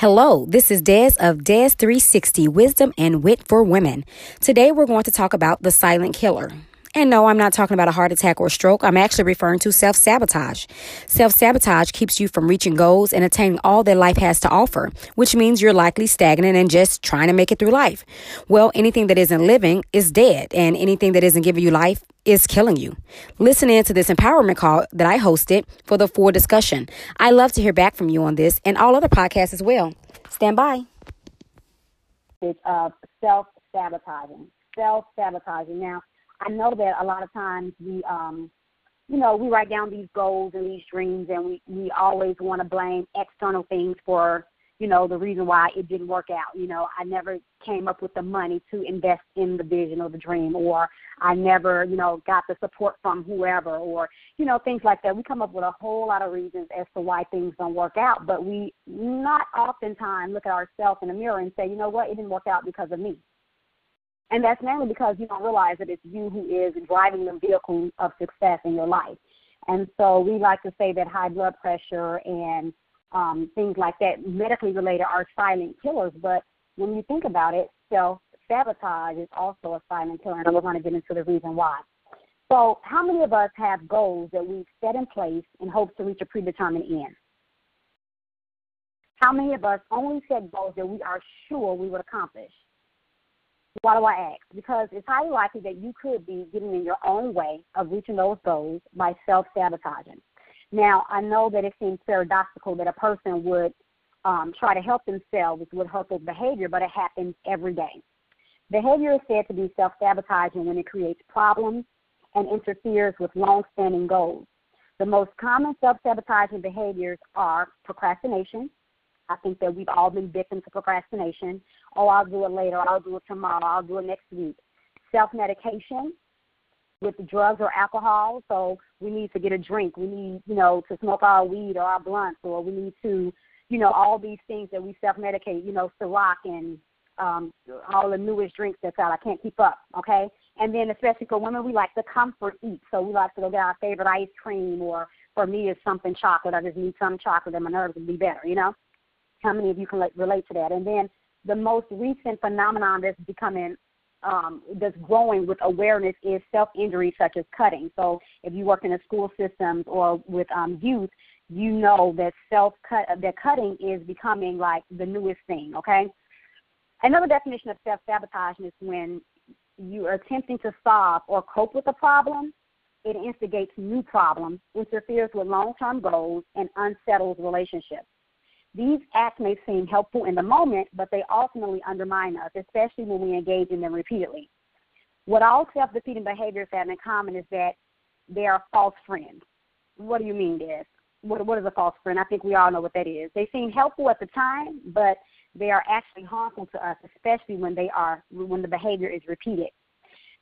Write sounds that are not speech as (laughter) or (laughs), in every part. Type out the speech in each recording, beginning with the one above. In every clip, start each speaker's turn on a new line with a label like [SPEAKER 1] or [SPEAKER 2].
[SPEAKER 1] Hello, this is Des of Des 360 Wisdom and Wit for Women. Today we're going to talk about the silent killer. And no, I'm not talking about a heart attack or stroke. I'm actually referring to self sabotage. Self sabotage keeps you from reaching goals and attaining all that life has to offer, which means you're likely stagnant and just trying to make it through life. Well, anything that isn't living is dead, and anything that isn't giving you life is killing you. Listen in to this empowerment call that I hosted for the full discussion. I love to hear back from you on this and all other podcasts as well. Stand by.
[SPEAKER 2] It's of self sabotaging, self sabotaging. Now, I know that a lot of times we, um, you know, we write down these goals and these dreams, and we we always want to blame external things for, you know, the reason why it didn't work out. You know, I never came up with the money to invest in the vision or the dream, or I never, you know, got the support from whoever, or you know, things like that. We come up with a whole lot of reasons as to why things don't work out, but we not oftentimes look at ourselves in the mirror and say, you know what, it didn't work out because of me and that's mainly because you don't realize that it's you who is driving the vehicle of success in your life. And so we like to say that high blood pressure and um, things like that, medically related, are silent killers. But when you think about it, self sabotage is also a silent killer, and we're going to get into the reason why. So, how many of us have goals that we've set in place in hopes to reach a predetermined end? How many of us only set goals that we are sure we would accomplish? Why do I ask? Because it's highly likely that you could be getting in your own way of reaching those goals by self sabotaging. Now, I know that it seems paradoxical that a person would um, try to help themselves with hurtful behavior, but it happens every day. Behavior is said to be self sabotaging when it creates problems and interferes with long standing goals. The most common self sabotaging behaviors are procrastination, I think that we've all been victims of procrastination. Oh, I'll do it later. I'll do it tomorrow. I'll do it next week. Self medication with drugs or alcohol. So we need to get a drink. We need, you know, to smoke our weed or our blunts, or we need to, you know, all these things that we self medicate. You know, Ciroc and um, all the newest drinks that's out. I can't keep up. Okay. And then especially for women, we like to comfort eat. So we like to go get our favorite ice cream, or for me, it's something chocolate. I just need some chocolate, and my nerves will be better. You know. How many of you can relate to that? And then the most recent phenomenon that's becoming um, that's growing with awareness is self-injury, such as cutting. So if you work in the school systems or with um, youth, you know that self-cut that cutting is becoming like the newest thing. Okay. Another definition of self-sabotage is when you are attempting to solve or cope with a problem. It instigates new problems, interferes with long-term goals, and unsettles relationships. These acts may seem helpful in the moment, but they ultimately undermine us, especially when we engage in them repeatedly. What all self defeating behaviors have in common is that they are false friends. What do you mean, Des? What, what is a false friend? I think we all know what that is. They seem helpful at the time, but they are actually harmful to us, especially when they are when the behavior is repeated.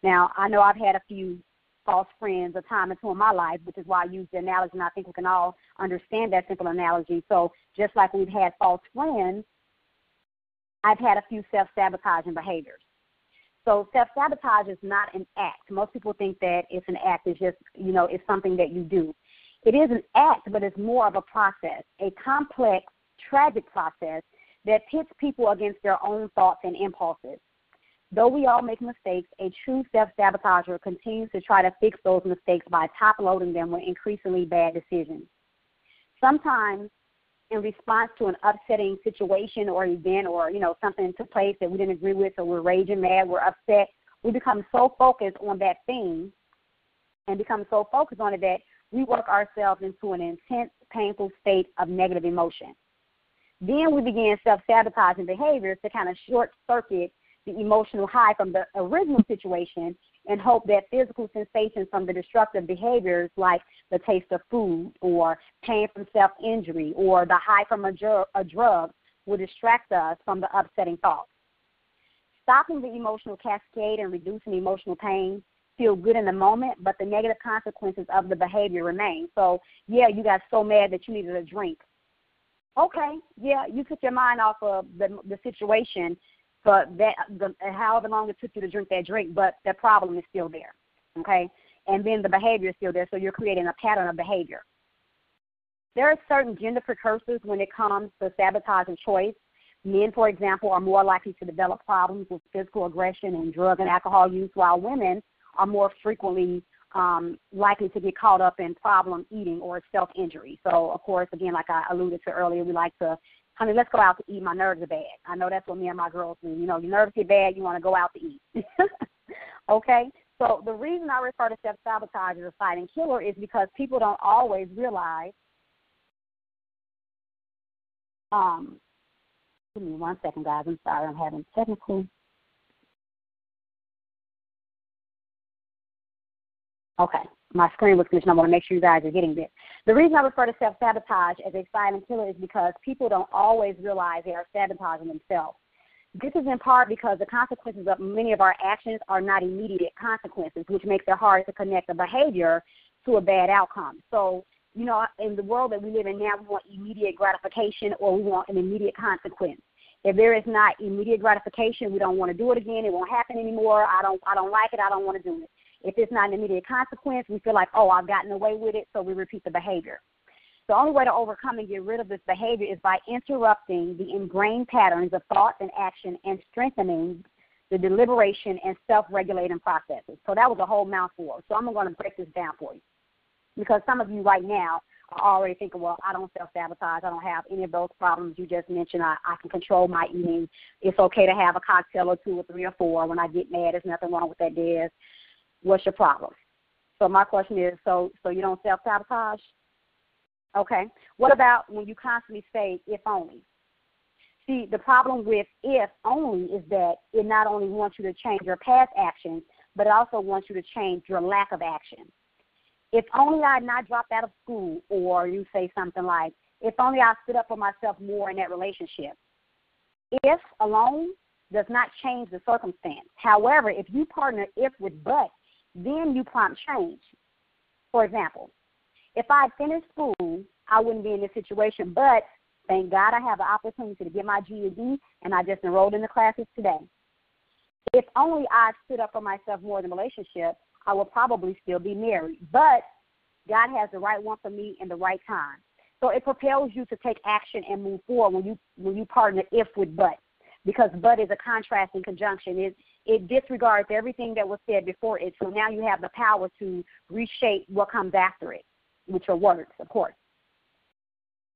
[SPEAKER 2] Now, I know I've had a few false friends a time or two in my life, which is why I use the analogy, and I think we can all understand that simple analogy. So just like we've had false friends, I've had a few self-sabotaging behaviors. So self-sabotage is not an act. Most people think that it's an act. It's just, you know, it's something that you do. It is an act, but it's more of a process, a complex, tragic process that pits people against their own thoughts and impulses. Though we all make mistakes, a true self sabotager continues to try to fix those mistakes by top loading them with increasingly bad decisions. Sometimes, in response to an upsetting situation or event or you know something took place that we didn't agree with, or we're raging mad, we're upset, we become so focused on that thing and become so focused on it that we work ourselves into an intense, painful state of negative emotion. Then we begin self sabotaging behaviors to kind of short circuit the emotional high from the original situation and hope that physical sensations from the destructive behaviors like the taste of food or pain from self injury or the high from a, a drug will distract us from the upsetting thoughts. Stopping the emotional cascade and reducing emotional pain feel good in the moment, but the negative consequences of the behavior remain. So, yeah, you got so mad that you needed a drink. Okay, yeah, you took your mind off of the the situation but that the however long it took you to drink that drink, but the problem is still there. Okay? And then the behavior is still there, so you're creating a pattern of behavior. There are certain gender precursors when it comes to sabotaging choice. Men, for example, are more likely to develop problems with physical aggression and drug and alcohol use, while women are more frequently um, likely to get caught up in problem eating or self injury. So, of course, again, like I alluded to earlier, we like to, honey, let's go out to eat. My nerves are bad. I know that's what me and my girls do. You know, your nerves get bad, you want to go out to eat. (laughs) okay? So, the reason I refer to self sabotage as a silent killer is because people don't always realize. Um, give me one second, guys. I'm sorry, I'm having technical Okay. My screen was glitching. I want to make sure you guys are getting this. The reason I refer to self sabotage as a silent killer is because people don't always realize they are sabotaging themselves. This is in part because the consequences of many of our actions are not immediate consequences, which makes it hard to connect a behavior to a bad outcome. So, you know, in the world that we live in now, we want immediate gratification or we want an immediate consequence. If there is not immediate gratification, we don't want to do it again. It won't happen anymore. I don't I don't like it. I don't want to do it. If it's not an immediate consequence, we feel like, oh, I've gotten away with it, so we repeat the behavior. The only way to overcome and get rid of this behavior is by interrupting the ingrained patterns of thought and action and strengthening the deliberation and self regulating processes. So that was a whole mouthful. So I'm going to break this down for you. Because some of you right now are already thinking, well, I don't self sabotage. I don't have any of those problems you just mentioned. I, I can control my eating. It's okay to have a cocktail or two or three or four when I get mad. There's nothing wrong with that, Des what's your problem? So my question is, so so you don't self sabotage? Okay. What about when you constantly say if only? See, the problem with if only is that it not only wants you to change your past actions, but it also wants you to change your lack of action. If only I had not dropped out of school, or you say something like, if only I stood up for myself more in that relationship. If alone does not change the circumstance. However, if you partner if with but, then you prompt change. For example, if I had finished school, I wouldn't be in this situation, but thank God I have the opportunity to get my GED, and I just enrolled in the classes today. If only I stood up for myself more in the relationship, I would probably still be married. But God has the right one for me in the right time. So it propels you to take action and move forward when you when you partner if with but because but is a contrasting conjunction. It it disregards everything that was said before it. So now you have the power to reshape what comes after it, with your words, of course.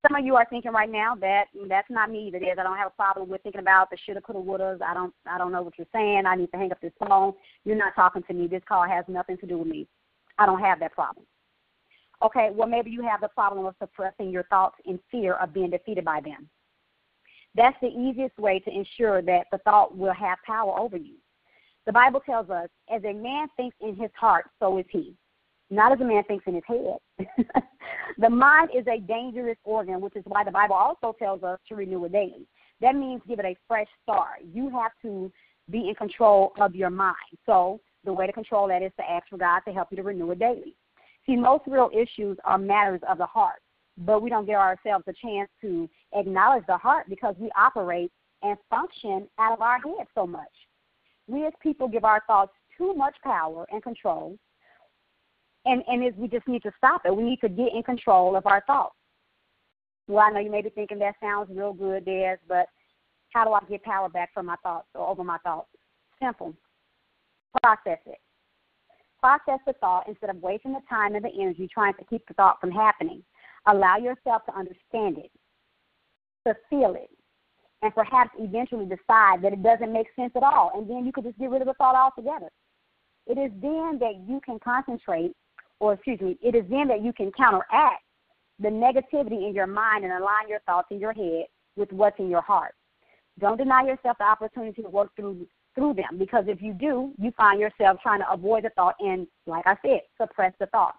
[SPEAKER 2] Some of you are thinking right now that mm, that's not me either. Is I don't have a problem with thinking about the shoulda, coulda, wouldas. I don't I don't know what you're saying. I need to hang up this phone. You're not talking to me. This call has nothing to do with me. I don't have that problem. Okay, well maybe you have the problem of suppressing your thoughts in fear of being defeated by them. That's the easiest way to ensure that the thought will have power over you. The Bible tells us, as a man thinks in his heart, so is he. Not as a man thinks in his head. (laughs) the mind is a dangerous organ, which is why the Bible also tells us to renew it daily. That means give it a fresh start. You have to be in control of your mind. So the way to control that is to ask for God to help you to renew it daily. See, most real issues are matters of the heart but we don't give ourselves a chance to acknowledge the heart because we operate and function out of our head so much. We as people give our thoughts too much power and control, and and is we just need to stop it. We need to get in control of our thoughts. Well, I know you may be thinking that sounds real good, Des, but how do I get power back from my thoughts or over my thoughts? Simple. Process it. Process the thought instead of wasting the time and the energy trying to keep the thought from happening. Allow yourself to understand it, to feel it, and perhaps eventually decide that it doesn't make sense at all. And then you could just get rid of the thought altogether. It is then that you can concentrate, or excuse me, it is then that you can counteract the negativity in your mind and align your thoughts in your head with what's in your heart. Don't deny yourself the opportunity to work through through them because if you do, you find yourself trying to avoid the thought and, like I said, suppress the thought.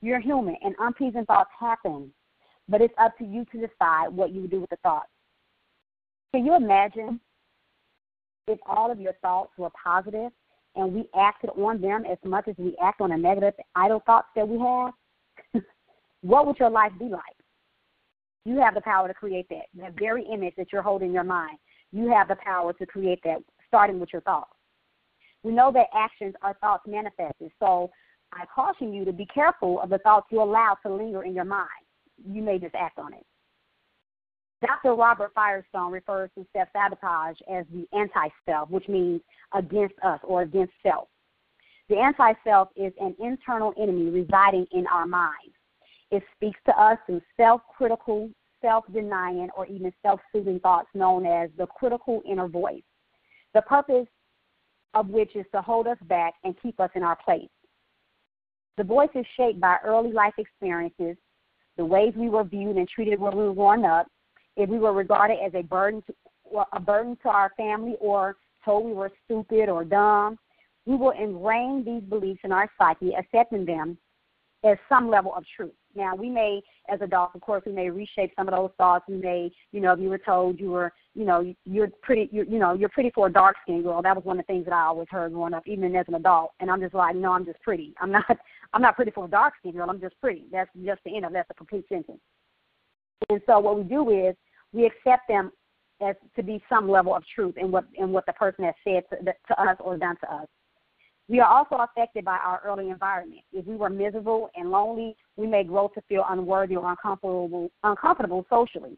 [SPEAKER 2] You're human, and unpleasant thoughts happen, but it's up to you to decide what you do with the thoughts. Can you imagine if all of your thoughts were positive and we acted on them as much as we act on the negative, idle thoughts that we have? (laughs) what would your life be like? You have the power to create that. That very image that you're holding in your mind, you have the power to create that, starting with your thoughts. We know that actions are thoughts manifested. So I caution you to be careful of the thoughts you allow to linger in your mind. You may just act on it. Dr. Robert Firestone refers to self sabotage as the anti self, which means against us or against self. The anti self is an internal enemy residing in our minds. It speaks to us through self critical, self denying, or even self soothing thoughts known as the critical inner voice. The purpose of which is to hold us back and keep us in our place. The voice is shaped by early life experiences, the ways we were viewed and treated when we were growing up, if we were regarded as a burden to, a burden to our family or told we were stupid or dumb, we will ingrain these beliefs in our psyche, accepting them as some level of truth. Now, we may, as adults, of course, we may reshape some of those thoughts. We may, you know, if you were told you were, you know, you're pretty, you're, you know, you're pretty for a dark skinned girl. That was one of the things that I always heard growing up, even as an adult. And I'm just like, no, I'm just pretty. I'm not, (laughs) I'm not pretty for a dark skinned girl. I'm just pretty. That's just the end of that's a complete sentence. And so what we do is we accept them as to be some level of truth in what in what the person has said to, to us or done to us. We are also affected by our early environment. If we were miserable and lonely, we may grow to feel unworthy or uncomfortable, uncomfortable socially.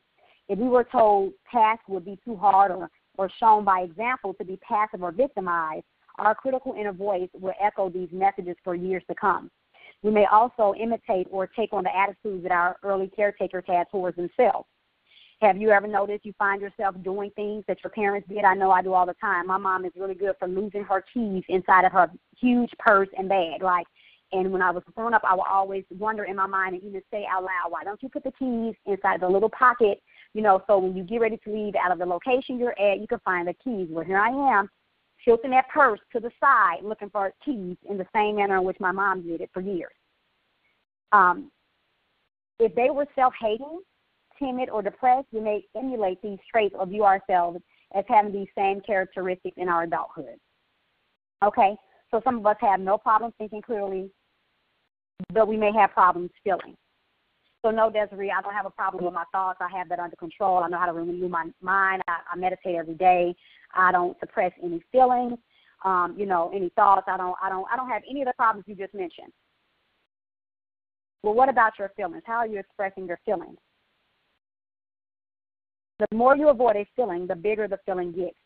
[SPEAKER 2] If we were told tasks would be too hard or, or shown by example to be passive or victimized, our critical inner voice will echo these messages for years to come. We may also imitate or take on the attitudes that our early caretakers had towards themselves. Have you ever noticed you find yourself doing things that your parents did? I know I do all the time. My mom is really good for losing her keys inside of her huge purse and bag. Like, and when I was growing up, I would always wonder in my mind and even say out loud, "Why don't you put the keys inside the little pocket?" You know, so when you get ready to leave out of the location you're at, you can find the keys. Well, here I am, tilting that purse to the side, looking for keys in the same manner in which my mom did it for years. Um, if they were self-hating, timid, or depressed, we may emulate these traits or view ourselves as having these same characteristics in our adulthood. Okay, so some of us have no problem thinking clearly, but we may have problems feeling. So no, Desiree, I don't have a problem with my thoughts. I have that under control. I know how to renew my mind. I, I meditate every day. I don't suppress any feelings, um, you know, any thoughts. I don't, I don't, I don't have any of the problems you just mentioned. Well, what about your feelings? How are you expressing your feelings? The more you avoid a feeling, the bigger the feeling gets.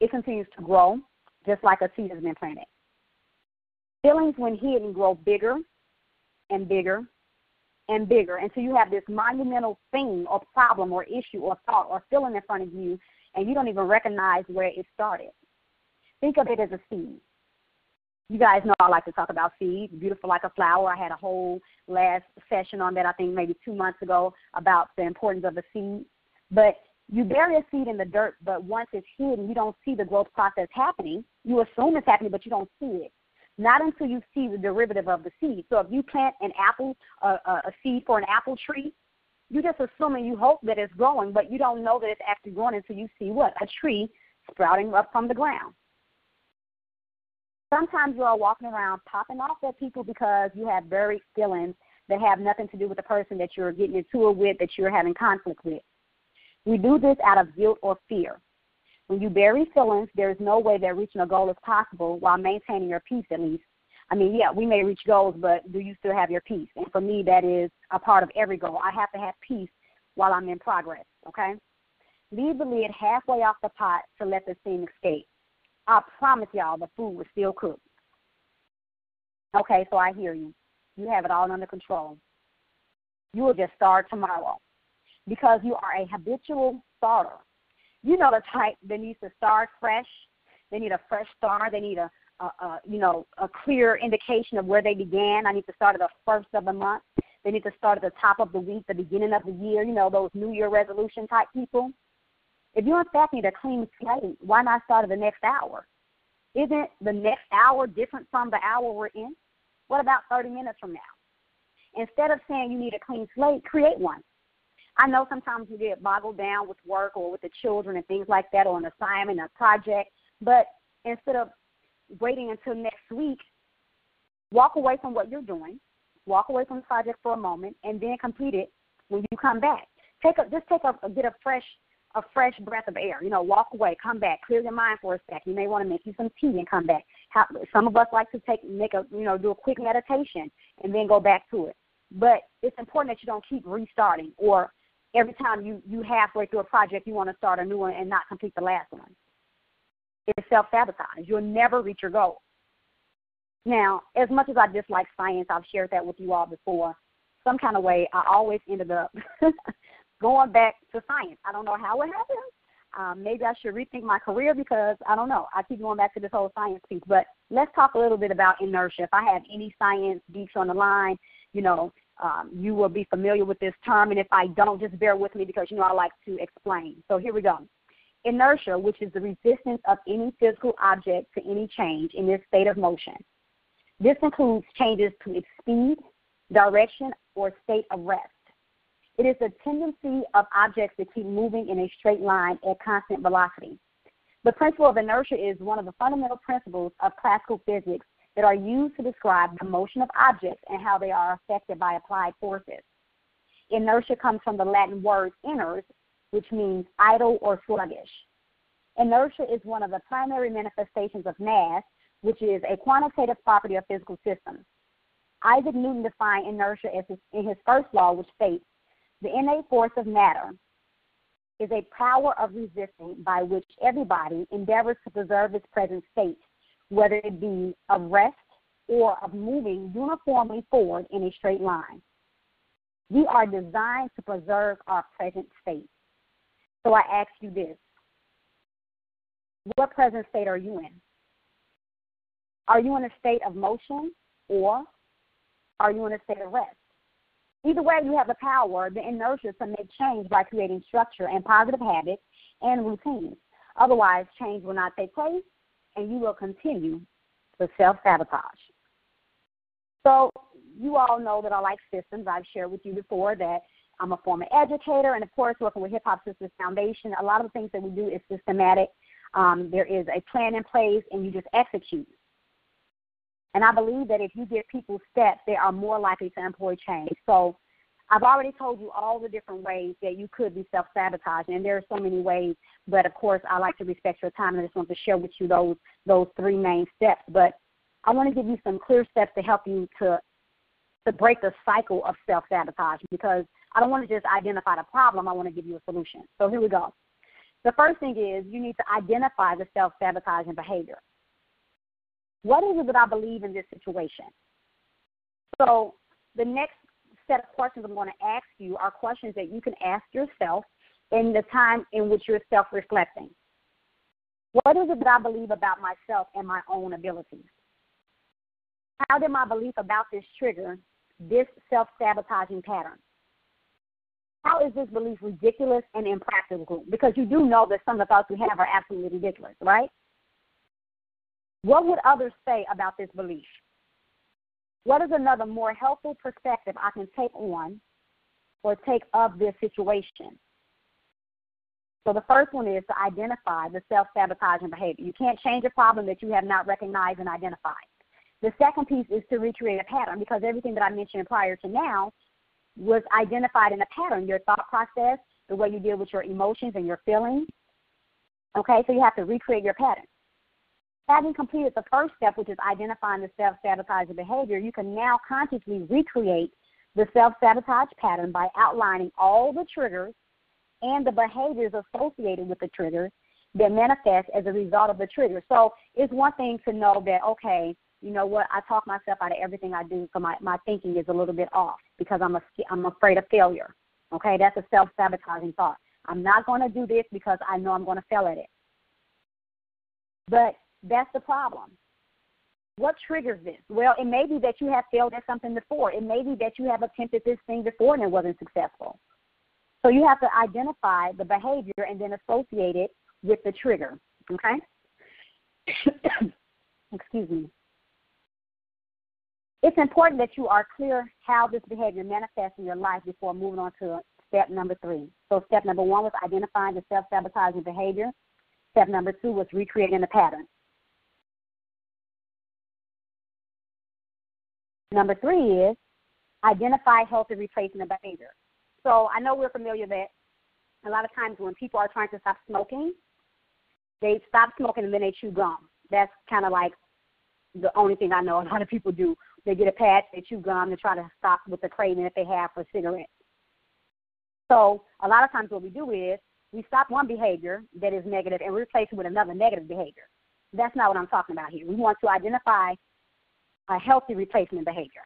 [SPEAKER 2] It continues to grow, just like a seed has been planted. Feelings, when hidden, grow bigger and bigger and bigger until you have this monumental thing or problem or issue or thought or feeling in front of you, and you don't even recognize where it started. Think of it as a seed. You guys know I like to talk about seeds, beautiful like a flower. I had a whole last session on that, I think maybe two months ago, about the importance of a seed. But you bury a seed in the dirt, but once it's hidden, you don't see the growth process happening. You assume it's happening, but you don't see it. Not until you see the derivative of the seed. So if you plant an apple, uh, a seed for an apple tree, you're just assume and you hope that it's growing, but you don't know that it's actually growing until you see what? A tree sprouting up from the ground. Sometimes you are walking around popping off at people because you have buried feelings that have nothing to do with the person that you're getting into it with, that you're having conflict with. We do this out of guilt or fear. When you bury feelings, there is no way that reaching a goal is possible while maintaining your peace at least. I mean, yeah, we may reach goals, but do you still have your peace? And for me, that is a part of every goal. I have to have peace while I'm in progress, okay? Leave the lid halfway off the pot to let the steam escape. I promise y'all the food will still cook. Okay, so I hear you. You have it all under control. You will just start tomorrow because you are a habitual starter. You know the type that needs to start fresh. They need a fresh start. They need a, a, a you know a clear indication of where they began. I need to start at the first of the month. They need to start at the top of the week, the beginning of the year. You know those New Year resolution type people. If you in fact need a clean slate, why not start at the next hour? Isn't the next hour different from the hour we're in? What about 30 minutes from now? Instead of saying you need a clean slate, create one. I know sometimes you get boggled down with work or with the children and things like that, or an assignment, a project. But instead of waiting until next week, walk away from what you're doing, walk away from the project for a moment, and then complete it when you come back. Take a just take a, get a fresh a fresh breath of air. You know, walk away, come back, clear your mind for a sec. You may want to make you some tea and come back. How, some of us like to take make a you know do a quick meditation and then go back to it. But it's important that you don't keep restarting or every time you you halfway through a project, you want to start a new one and not complete the last one. It's self sabotage. You'll never reach your goal. Now, as much as I dislike science, I've shared that with you all before. Some kind of way, I always ended up (laughs) going back to science. I don't know how it happened. Um, maybe I should rethink my career because I don't know. I keep going back to this whole science piece. But let's talk a little bit about inertia. If I have any science geeks on the line, you know, um, you will be familiar with this term. And if I don't, just bear with me because you know I like to explain. So here we go. Inertia, which is the resistance of any physical object to any change in its state of motion. This includes changes to its speed, direction, or state of rest. It is the tendency of objects to keep moving in a straight line at constant velocity. The principle of inertia is one of the fundamental principles of classical physics that are used to describe the motion of objects and how they are affected by applied forces. Inertia comes from the Latin word iners, which means idle or sluggish. Inertia is one of the primary manifestations of mass, which is a quantitative property of physical systems. Isaac Newton defined inertia his, in his first law, which states the innate force of matter is a power of resisting by which everybody endeavors to preserve its present state, whether it be of rest or of moving uniformly forward in a straight line. We are designed to preserve our present state. So I ask you this what present state are you in? Are you in a state of motion or are you in a state of rest? Either way, you have the power, the inertia to make change by creating structure and positive habits and routines. Otherwise, change will not take place and you will continue to self sabotage. So, you all know that I like systems. I've shared with you before that I'm a former educator, and of course, working with Hip Hop Sisters Foundation, a lot of the things that we do is systematic. Um, there is a plan in place, and you just execute. And I believe that if you give people steps, they are more likely to employ change. So I've already told you all the different ways that you could be self sabotaging, and there are so many ways. But of course, I like to respect your time, and I just want to share with you those those three main steps. But I want to give you some clear steps to help you to to break the cycle of self sabotage because I don't want to just identify the problem. I want to give you a solution. So here we go. The first thing is you need to identify the self sabotaging behavior. What is it that I believe in this situation? So the next set of questions I'm going to ask you are questions that you can ask yourself in the time in which you're self reflecting. What is it that I believe about myself and my own abilities? How did my belief about this trigger this self sabotaging pattern? How is this belief ridiculous and impractical? Because you do know that some of the thoughts we have are absolutely ridiculous, right? What would others say about this belief? What is another more helpful perspective I can take on or take of this situation? So the first one is to identify the self sabotaging behavior. You can't change a problem that you have not recognized and identified. The second piece is to recreate a pattern because everything that I mentioned prior to now was identified in a pattern your thought process, the way you deal with your emotions and your feelings. Okay, so you have to recreate your pattern. Having completed the first step, which is identifying the self sabotaging behavior, you can now consciously recreate the self sabotage pattern by outlining all the triggers and the behaviors associated with the triggers that manifest as a result of the trigger. So it's one thing to know that, okay, you know what, I talk myself out of everything I do, so my, my thinking is a little bit off because I'm, a, I'm afraid of failure. Okay, that's a self sabotaging thought. I'm not going to do this because I know I'm going to fail at it. But that's the problem. What triggers this? Well, it may be that you have failed at something before. It may be that you have attempted this thing before and it wasn't successful. So you have to identify the behavior and then associate it with the trigger. Okay? (coughs) Excuse me. It's important that you are clear how this behavior manifests in your life before moving on to step number three. So, step number one was identifying the self sabotaging behavior. Step number two was recreating the pattern. Number three is identify healthy replacement behavior. So I know we're familiar that a lot of times when people are trying to stop smoking, they stop smoking and then they chew gum. That's kind of like the only thing I know a (laughs) lot of people do. They get a patch, they chew gum to try to stop with the craving that they have for cigarettes. So a lot of times what we do is we stop one behavior that is negative and we replace it with another negative behavior. That's not what I'm talking about here. We want to identify a healthy replacement behavior.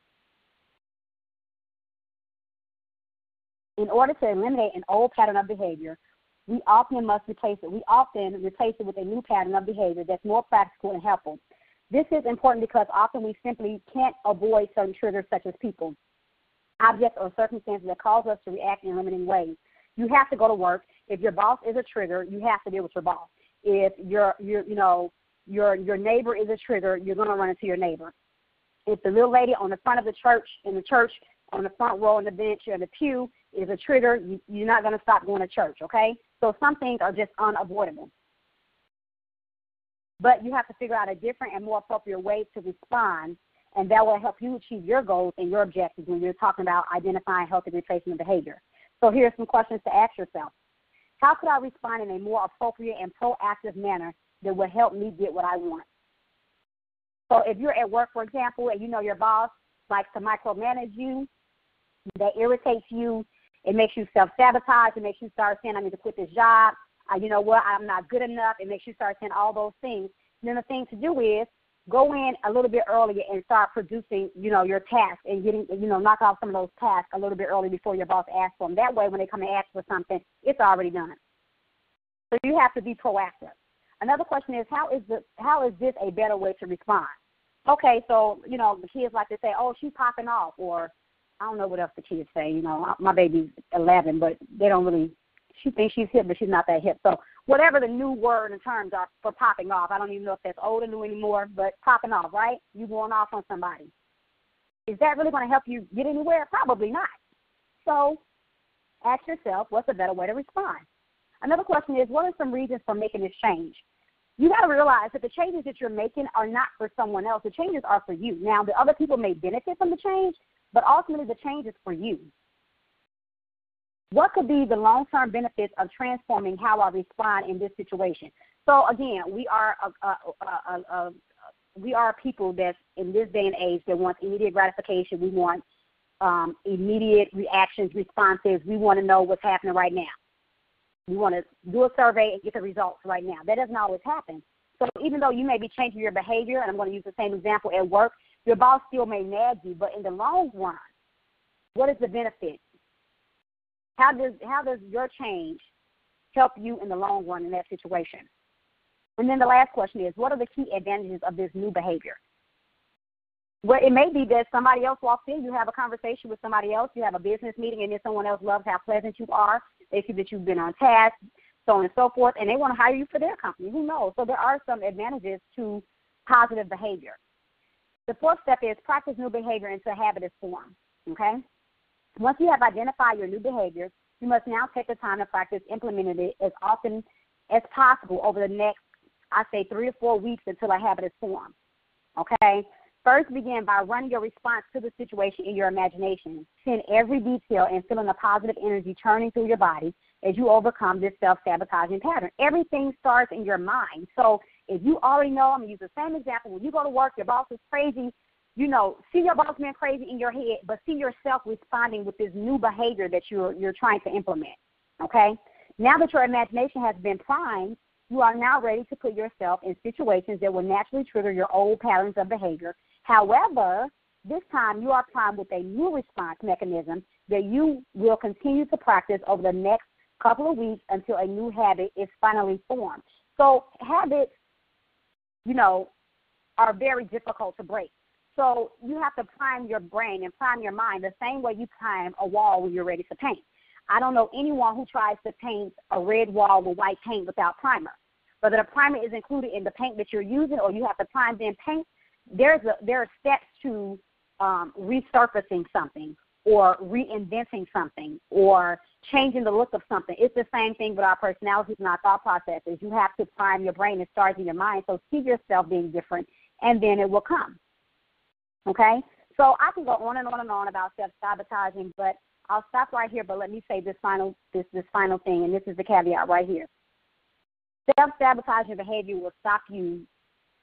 [SPEAKER 2] In order to eliminate an old pattern of behavior, we often must replace it. We often replace it with a new pattern of behavior that's more practical and helpful. This is important because often we simply can't avoid certain triggers such as people, objects, or circumstances that cause us to react in limiting ways. You have to go to work. If your boss is a trigger, you have to deal with your boss. If your your you know your your neighbor is a trigger, you're going to run into your neighbor. If the little lady on the front of the church in the church on the front row on the bench or in the pew is a trigger, you, you're not going to stop going to church. Okay, so some things are just unavoidable. But you have to figure out a different and more appropriate way to respond, and that will help you achieve your goals and your objectives when you're talking about identifying healthy replacement behavior. So here are some questions to ask yourself. How could I respond in a more appropriate and proactive manner that will help me get what I want? So if you're at work, for example, and you know your boss likes to micromanage you, that irritates you, it makes you self sabotage, it makes you start saying, I need to quit this job, uh, you know what, I'm not good enough, it makes you start saying all those things. Then the thing to do is go in a little bit earlier and start producing, you know, your tasks and getting, you know, knock off some of those tasks a little bit early before your boss asks for them. That way, when they come and ask for something, it's already done. So you have to be proactive. Another question is how is the how is this a better way to respond? Okay, so you know the kids like to say, "Oh, she's popping off," or I don't know what else the kids say. You know, my baby's 11, but they don't really. She thinks she's hip, but she's not that hip. So whatever the new word and terms are for popping off. I don't even know if that's old or new anymore, but popping off, right? You going off on somebody. Is that really going to help you get anywhere? Probably not. So ask yourself, what's a better way to respond? Another question is, what are some reasons for making this change? You got to realize that the changes that you're making are not for someone else. The changes are for you. Now, the other people may benefit from the change, but ultimately the change is for you. What could be the long term benefits of transforming how I respond in this situation? So again, we are a, a, a, we are people that's in this day and age that wants immediate gratification. We want um, immediate reactions, responses. We want to know what's happening right now. We want to do a survey and get the results right now. That doesn't always happen. So even though you may be changing your behavior, and I'm going to use the same example at work, your boss still may nag you, but in the long run, what is the benefit? How does how does your change help you in the long run in that situation? And then the last question is, what are the key advantages of this new behavior? Well, it may be that somebody else walks in, you have a conversation with somebody else, you have a business meeting, and then someone else loves how pleasant you are. They see that you've been on task, so on and so forth, and they want to hire you for their company. Who knows? So there are some advantages to positive behavior. The fourth step is practice new behavior a habit as form. Okay? Once you have identified your new behaviors, you must now take the time to practice implementing it as often as possible over the next, I say, three to four weeks until a habit is formed. Okay? First, begin by running your response to the situation in your imagination. Send every detail and feeling the positive energy churning through your body as you overcome this self sabotaging pattern. Everything starts in your mind. So, if you already know, I'm going to use the same example. When you go to work, your boss is crazy, you know, see your boss being crazy in your head, but see yourself responding with this new behavior that you're you're trying to implement. Okay? Now that your imagination has been primed, you are now ready to put yourself in situations that will naturally trigger your old patterns of behavior. However, this time you are primed with a new response mechanism that you will continue to practice over the next couple of weeks until a new habit is finally formed. So habits, you know, are very difficult to break. So you have to prime your brain and prime your mind the same way you prime a wall when you're ready to paint. I don't know anyone who tries to paint a red wall with white paint without primer. Whether the primer is included in the paint that you're using or you have to prime then paint, there's a, there are steps to um, resurfacing something or reinventing something or changing the look of something. It's the same thing with our personalities and our thought processes. You have to prime your brain and start in your mind. So see yourself being different, and then it will come. Okay? So I can go on and on and on about self sabotaging, but I'll stop right here. But let me say this final this this final thing, and this is the caveat right here. Self sabotaging behavior will stop you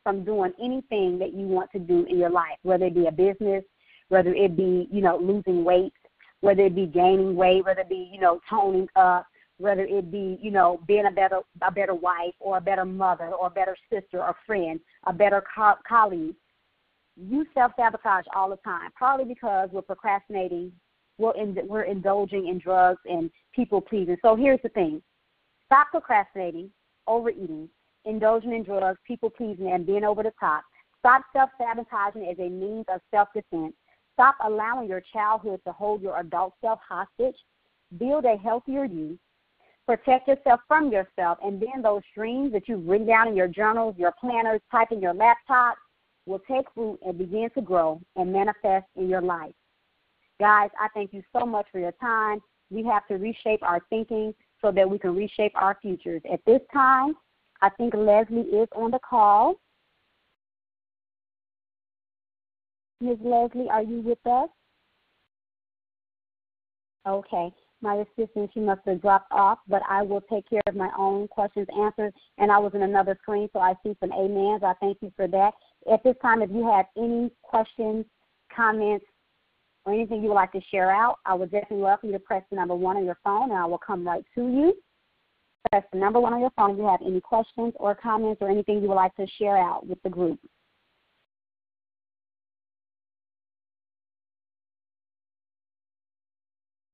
[SPEAKER 2] from doing anything that you want to do in your life, whether it be a business, whether it be you know losing weight, whether it be gaining weight, whether it be, you know, toning up, whether it be, you know, being a better a better wife or a better mother or a better sister or friend, a better co- colleague. You self sabotage all the time, probably because we're procrastinating, we're in, we're indulging in drugs and people pleasing. So here's the thing: stop procrastinating, overeating, indulging in drugs, people pleasing, and being over the top. Stop self sabotaging as a means of self defense. Stop allowing your childhood to hold your adult self hostage. Build a healthier you protect yourself from yourself, and then those dreams that you've written down in your journals, your planners, type in your laptop, will take root and begin to grow and manifest in your life. Guys, I thank you so much for your time. We have to reshape our thinking so that we can reshape our futures. At this time, I think Leslie is on the call. Ms. Leslie, are you with us? Okay my assistant, she must have dropped off, but I will take care of my own questions answered. And I was in another screen, so I see some amens. I thank you for that. At this time, if you have any questions, comments, or anything you would like to share out, I would definitely for you to press the number one on your phone, and I will come right to you. Press the number one on your phone if you have any questions or comments or anything you would like to share out with the group.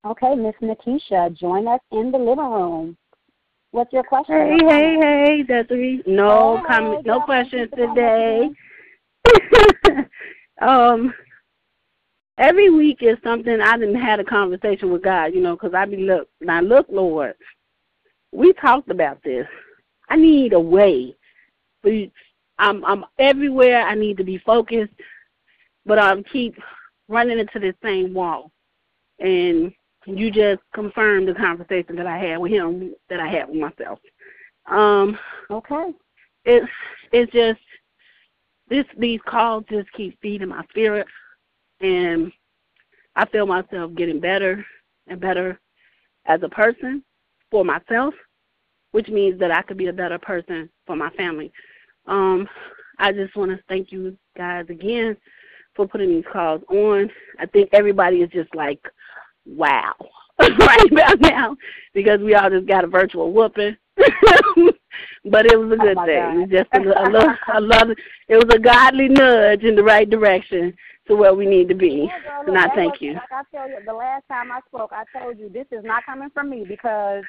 [SPEAKER 2] Okay, Miss Nakisha, join us in the living room. What's your question?
[SPEAKER 3] Hey, hey, hey, Desiree. No hey, com- no questions today. (laughs) um, every week is something I didn't had a conversation with God, you know, because I be look now look, Lord, we talked about this. I need a way. For you, I'm I'm everywhere. I need to be focused, but I keep running into this same wall, and you just confirmed the conversation that I had with him that I had with myself. Um,
[SPEAKER 2] okay.
[SPEAKER 3] It's it's just this these calls just keep feeding my spirit, and I feel myself getting better and better as a person for myself, which means that I could be a better person for my family. Um, I just want to thank you guys again for putting these calls on. I think everybody is just like wow (laughs) right about now because we all just got a virtual whooping. (laughs) but it was a oh good oh thing. God. It was just a, a, little, a (laughs) love. It was a godly nudge in the right direction to where we need to be.
[SPEAKER 2] Yeah, girl,
[SPEAKER 3] and I thank was, you.
[SPEAKER 2] Like I tell you, the last time I spoke, I told you this is not coming from me because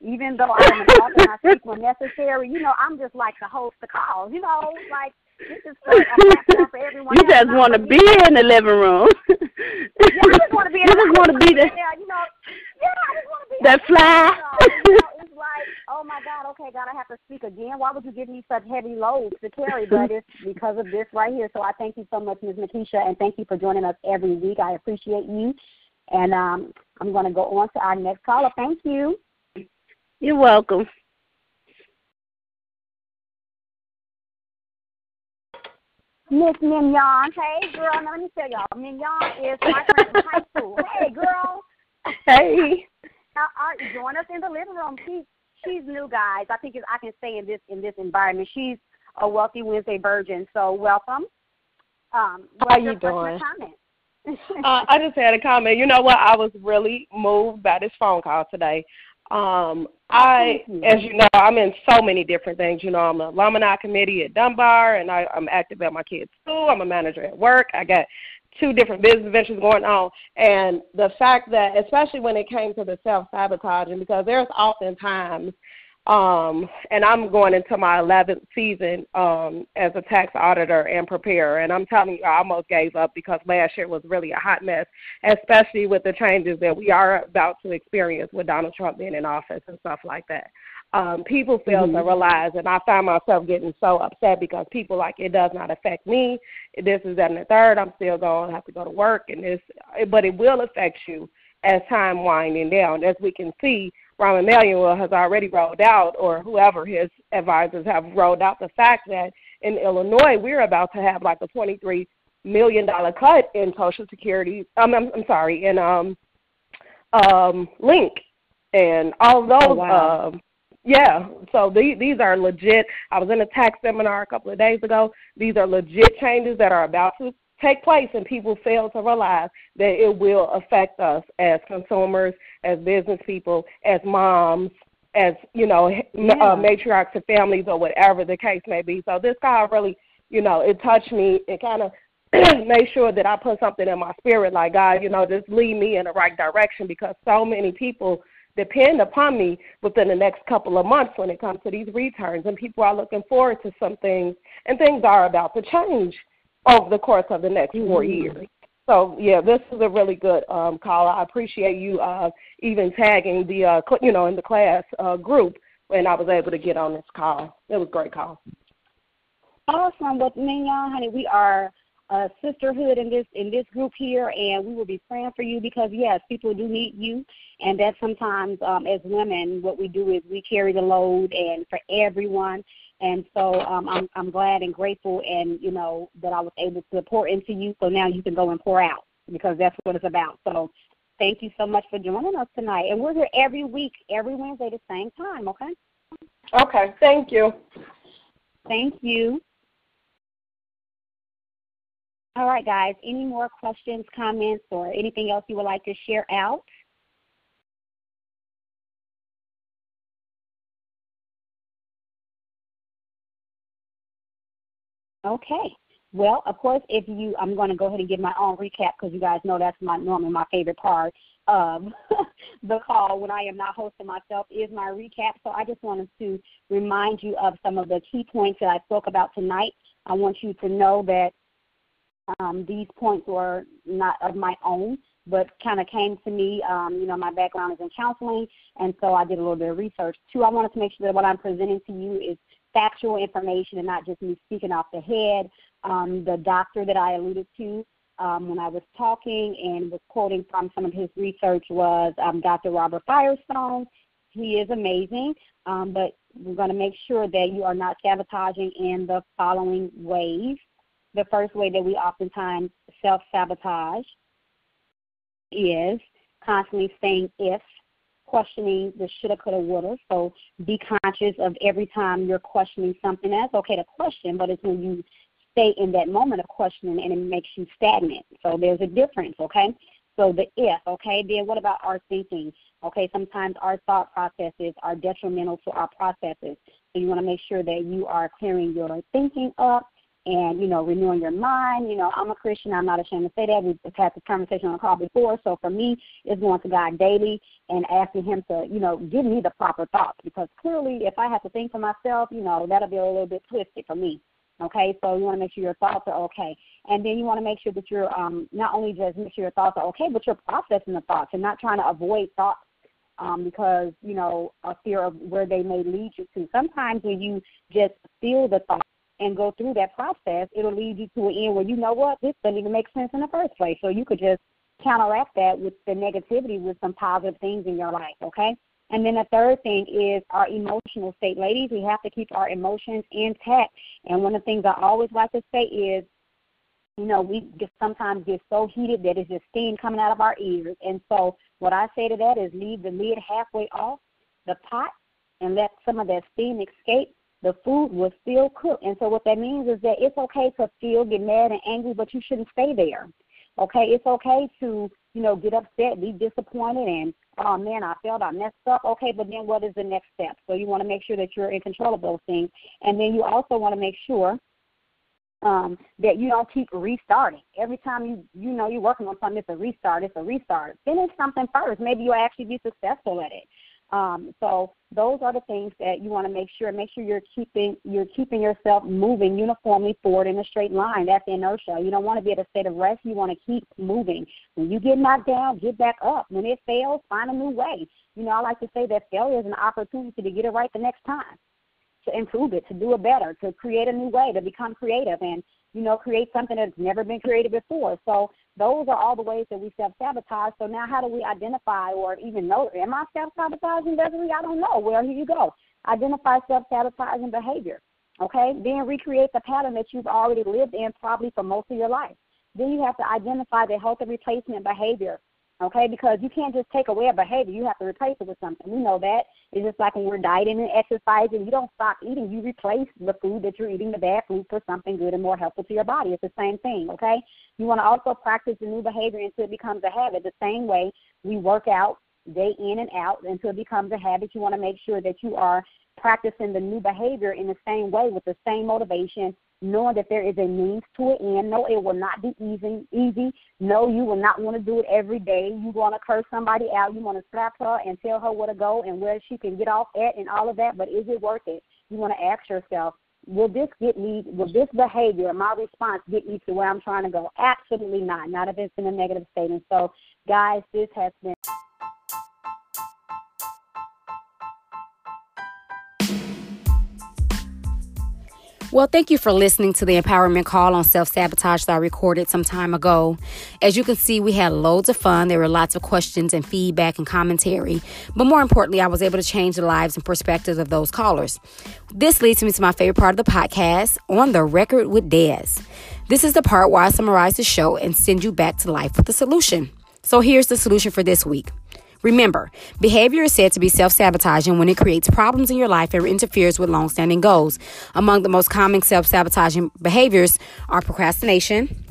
[SPEAKER 2] even though I'm an author and I speak (laughs) when necessary, you know, I'm just like the host the calls. You know, like this is for, for everyone.
[SPEAKER 3] You just want to be in the living room. (laughs)
[SPEAKER 2] yeah, I just want to be.
[SPEAKER 3] You just want to be (laughs) the.
[SPEAKER 2] Yeah, you know. Yeah, I just want to be.
[SPEAKER 3] That fly.
[SPEAKER 2] You know, it's like, oh my God, okay, God, I have to speak again. Why would you give me such heavy loads to carry? But it's because of this right here. So I thank you so much, Ms. Nakisha, and thank you for joining us every week. I appreciate you. And um, I'm going to go on to our next caller. Thank you.
[SPEAKER 3] You're welcome.
[SPEAKER 2] Miss Mignon. Hey, girl. Now, let me tell y'all. Mignon is my friend from high school. Hey, girl.
[SPEAKER 3] Hey.
[SPEAKER 2] Now, right, join us in the living room. She's she's new, guys. I think I can say in this in this environment, she's a wealthy Wednesday virgin. So, welcome. Um,
[SPEAKER 4] How are you doing? uh, I just had a comment. You know what? I was really moved by this phone call today. Um, I, as you know, I'm in so many different things. You know, I'm an alumni committee at Dunbar, and I, I'm active at my kids' school. I'm a manager at work. I got two different business ventures going on, and the fact that, especially when it came to the self sabotaging, because there's oftentimes um, and I'm going into my 11th season um, as a tax auditor and preparer. And I'm telling you, I almost gave up because last year was really a hot mess, especially with the changes that we are about to experience with Donald Trump being in office and stuff like that. Um, people fail mm-hmm. to realize, and I find myself getting so upset because people like it does not affect me. This is that and the third. I'm still going to have to go to work, and this, but it will affect you as time winding down. As we can see, Rahm Emanuel has already rolled out, or whoever his advisors have rolled out, the fact that in Illinois we're about to have like a twenty-three million dollar cut in Social Security. Um, I'm, I'm sorry, in um, um, Link, and all those. Oh, wow. uh, yeah, so these these are legit. I was in a tax seminar a couple of days ago. These are legit changes that are about to take place and people fail to realize that it will affect us as consumers, as business people, as moms, as you know, uh, yeah. uh, matriarchs of families or whatever the case may be. So this guy really, you know, it touched me. It kind of (clears throat) made sure that I put something in my spirit, like God, you know, just lead me in the right direction because so many people depend upon me within the next couple of months when it comes to these returns, and people are looking forward to some things, and things are about to change over the course of the next mm-hmm. four years. So yeah, this is a really good um, call. I appreciate you uh, even tagging the uh, cl- you know in the class uh, group when I was able to get on this call. It was a great call.
[SPEAKER 2] Awesome. Well, Mignon, honey, we are a sisterhood in this in this group here, and we will be praying for you because yes, people do need you, and that sometimes um, as women, what we do is we carry the load, and for everyone. And so um, I'm I'm glad and grateful, and you know that I was able to pour into you. So now you can go and pour out because that's what it's about. So thank you so much for joining us tonight, and we're here every week, every Wednesday, the same time. Okay.
[SPEAKER 4] Okay. Thank you.
[SPEAKER 2] Thank you. All right, guys. Any more questions, comments, or anything else you would like to share out? Okay. Well, of course, if you, I'm going to go ahead and give my own recap because you guys know that's my normally my favorite part of (laughs) the call when I am not hosting myself is my recap. So I just wanted to remind you of some of the key points that I spoke about tonight. I want you to know that um, these points were not of my own, but kind of came to me. Um, you know, my background is in counseling, and so I did a little bit of research too. I wanted to make sure that what I'm presenting to you is factual information and not just me speaking off the head. Um, the doctor that I alluded to um, when I was talking and was quoting from some of his research was um, Dr. Robert Firestone. He is amazing, um, but we're going to make sure that you are not sabotaging in the following ways. The first way that we oftentimes self sabotage is constantly saying if questioning the shoulda, coulda, woulda. So be conscious of every time you're questioning something. That's okay to question, but it's when you stay in that moment of questioning and it makes you stagnant. So there's a difference, okay? So the if, okay, then what about our thinking? Okay, sometimes our thought processes are detrimental to our processes. So you want to make sure that you are clearing your thinking up and you know renewing your mind. You know, I'm a Christian. I'm not ashamed to say that. We've had this conversation on the call before. So for me, it's going to God daily and asking Him to you know give me the proper thoughts because clearly, if I have to think for myself, you know, that'll be a little bit twisted for me. Okay, so you want to make sure your thoughts are okay, and then you want to make sure that you're um, not only just make sure your thoughts are okay, but you're processing the thoughts and not trying to avoid thoughts um, because you know a fear of where they may lead you to. Sometimes when you just feel the thought and go through that process, it'll lead you to an end where you know what, this doesn't even make sense in the first place. So you could just counteract that with the negativity with some positive things in your life, okay? And then the third thing is our emotional state. Ladies, we have to keep our emotions intact. And one of the things I always like to say is, you know, we just sometimes get so heated that it's just steam coming out of our ears. And so what I say to that is leave the lid halfway off the pot and let some of that steam escape the food was still cooked. And so what that means is that it's okay to feel, get mad and angry, but you shouldn't stay there. Okay, it's okay to, you know, get upset, be disappointed and oh man, I failed, I messed up. Okay, but then what is the next step? So you want to make sure that you're in control of those things. And then you also want to make sure um, that you don't keep restarting. Every time you you know you're working on something, it's a restart, it's a restart. Finish something first. Maybe you'll actually be successful at it. Um, so those are the things that you want to make sure. Make sure you're keeping you're keeping yourself moving uniformly forward in a straight line. That's inertia. You don't want to be at a state of rest. You want to keep moving. When you get knocked down, get back up. When it fails, find a new way. You know, I like to say that failure is an opportunity to get it right the next time, to improve it, to do it better, to create a new way, to become creative, and you know, create something that's never been created before. So those are all the ways that we self sabotage. So now, how do we identify or even know? Am I self sabotaging, Desiree? I don't know. Well, here you go. Identify self sabotaging behavior. Okay, then recreate the pattern that you've already lived in probably for most of your life. Then you have to identify the healthy replacement behavior. Okay? Because you can't just take away a behavior. You have to replace it with something. We know that. It's just like when we're dieting and exercising. You don't stop eating. You replace the food that you're eating, the bad food, for something good and more helpful to your body. It's the same thing, okay? You want to also practice the new behavior until it becomes a habit. The same way we work out day in and out until it becomes a habit. You want to make sure that you are practicing the new behavior in the same way with the same motivation, knowing that there is a means to an end. No, it will not be easy. Easy. No, you will not want to do it every day. You want to curse somebody out. You want to slap her and tell her where to go and where she can get off at and all of that. But is it worth it? You want to ask yourself, will this get me? Will this behavior, my response, get me to where I'm trying to go? Absolutely not. Not if it's in a negative state. And so, guys, this has been.
[SPEAKER 1] Well, thank you for listening to the empowerment call on self sabotage that I recorded some time ago. As you can see, we had loads of fun. There were lots of questions and feedback and commentary. But more importantly, I was able to change the lives and perspectives of those callers. This leads me to my favorite part of the podcast on the record with Des. This is the part where I summarize the show and send you back to life with a solution. So here's the solution for this week. Remember, behavior is said to be self sabotaging when it creates problems in your life and interferes with long standing goals. Among the most common self sabotaging behaviors are procrastination,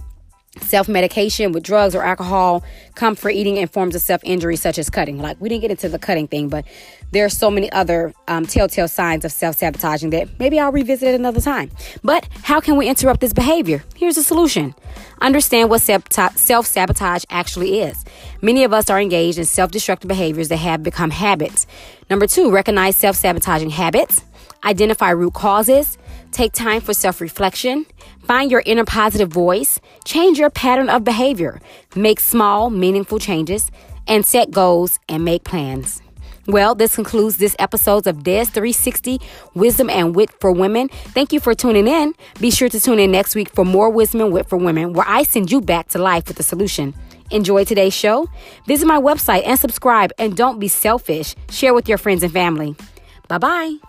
[SPEAKER 1] self medication with drugs or alcohol, comfort eating, and forms of self injury such as cutting. Like, we didn't get into the cutting thing, but there are so many other um, telltale signs of self sabotaging that maybe I'll revisit it another time. But how can we interrupt this behavior? Here's a solution understand what self sabotage actually is. Many of us are engaged in self destructive behaviors that have become habits. Number two, recognize self sabotaging habits, identify root causes, take time for self reflection, Find your inner positive voice, change your pattern of behavior, make small, meaningful changes, and set goals and make plans. Well, this concludes this episode of Des 360 Wisdom and Wit for Women. Thank you for tuning in. Be sure to tune in next week for more Wisdom and Wit for Women, where I send you back to life with a solution. Enjoy today's show? Visit my website and subscribe, and don't be selfish. Share with your friends and family. Bye bye.